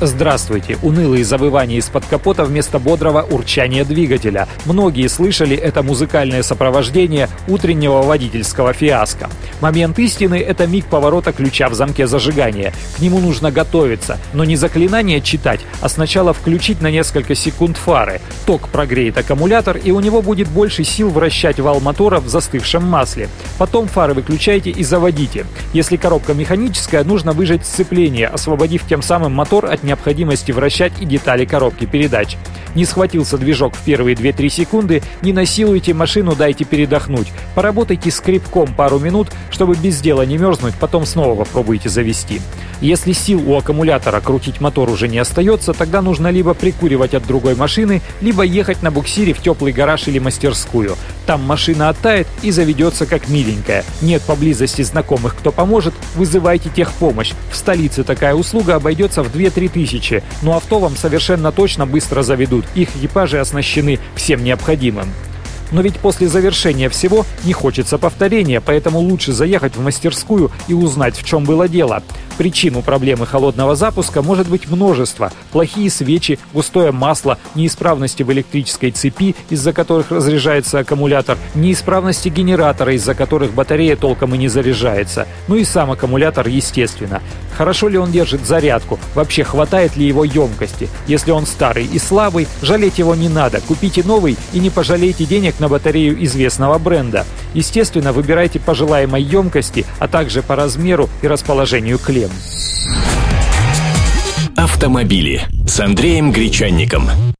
Здравствуйте. Унылые завывания из-под капота вместо бодрого урчания двигателя. Многие слышали это музыкальное сопровождение утреннего водительского фиаско. Момент истины – это миг поворота ключа в замке зажигания. К нему нужно готовиться, но не заклинание читать, а сначала включить на несколько секунд фары. Ток прогреет аккумулятор, и у него будет больше сил вращать вал мотора в застывшем масле. Потом фары выключайте и заводите. Если коробка механическая, нужно выжать сцепление, освободив тем самым мотор от необходимости вращать и детали коробки передач. Не схватился движок в первые 2-3 секунды, не насилуйте машину, дайте передохнуть. Поработайте скрипком пару минут, чтобы без дела не мерзнуть, потом снова попробуйте завести. Если сил у аккумулятора крутить мотор уже не остается, тогда нужно либо прикуривать от другой машины, либо ехать на буксире в теплый гараж или мастерскую. Там машина оттает и заведется как миленькая. Нет поблизости знакомых, кто поможет, вызывайте техпомощь. В столице такая услуга обойдется в 2-3 тысячи, но авто вам совершенно точно быстро заведут. Их экипажи оснащены всем необходимым. Но ведь после завершения всего не хочется повторения, поэтому лучше заехать в мастерскую и узнать, в чем было дело. Причин у проблемы холодного запуска может быть множество. Плохие свечи, густое масло, неисправности в электрической цепи, из-за которых разряжается аккумулятор, неисправности генератора, из-за которых батарея толком и не заряжается. Ну и сам аккумулятор, естественно. Хорошо ли он держит зарядку? Вообще хватает ли его емкости? Если он старый и слабый, жалеть его не надо. Купите новый и не пожалейте денег на батарею известного бренда. Естественно, выбирайте по желаемой емкости, а также по размеру и расположению клемм. Автомобили с Андреем Гречанником.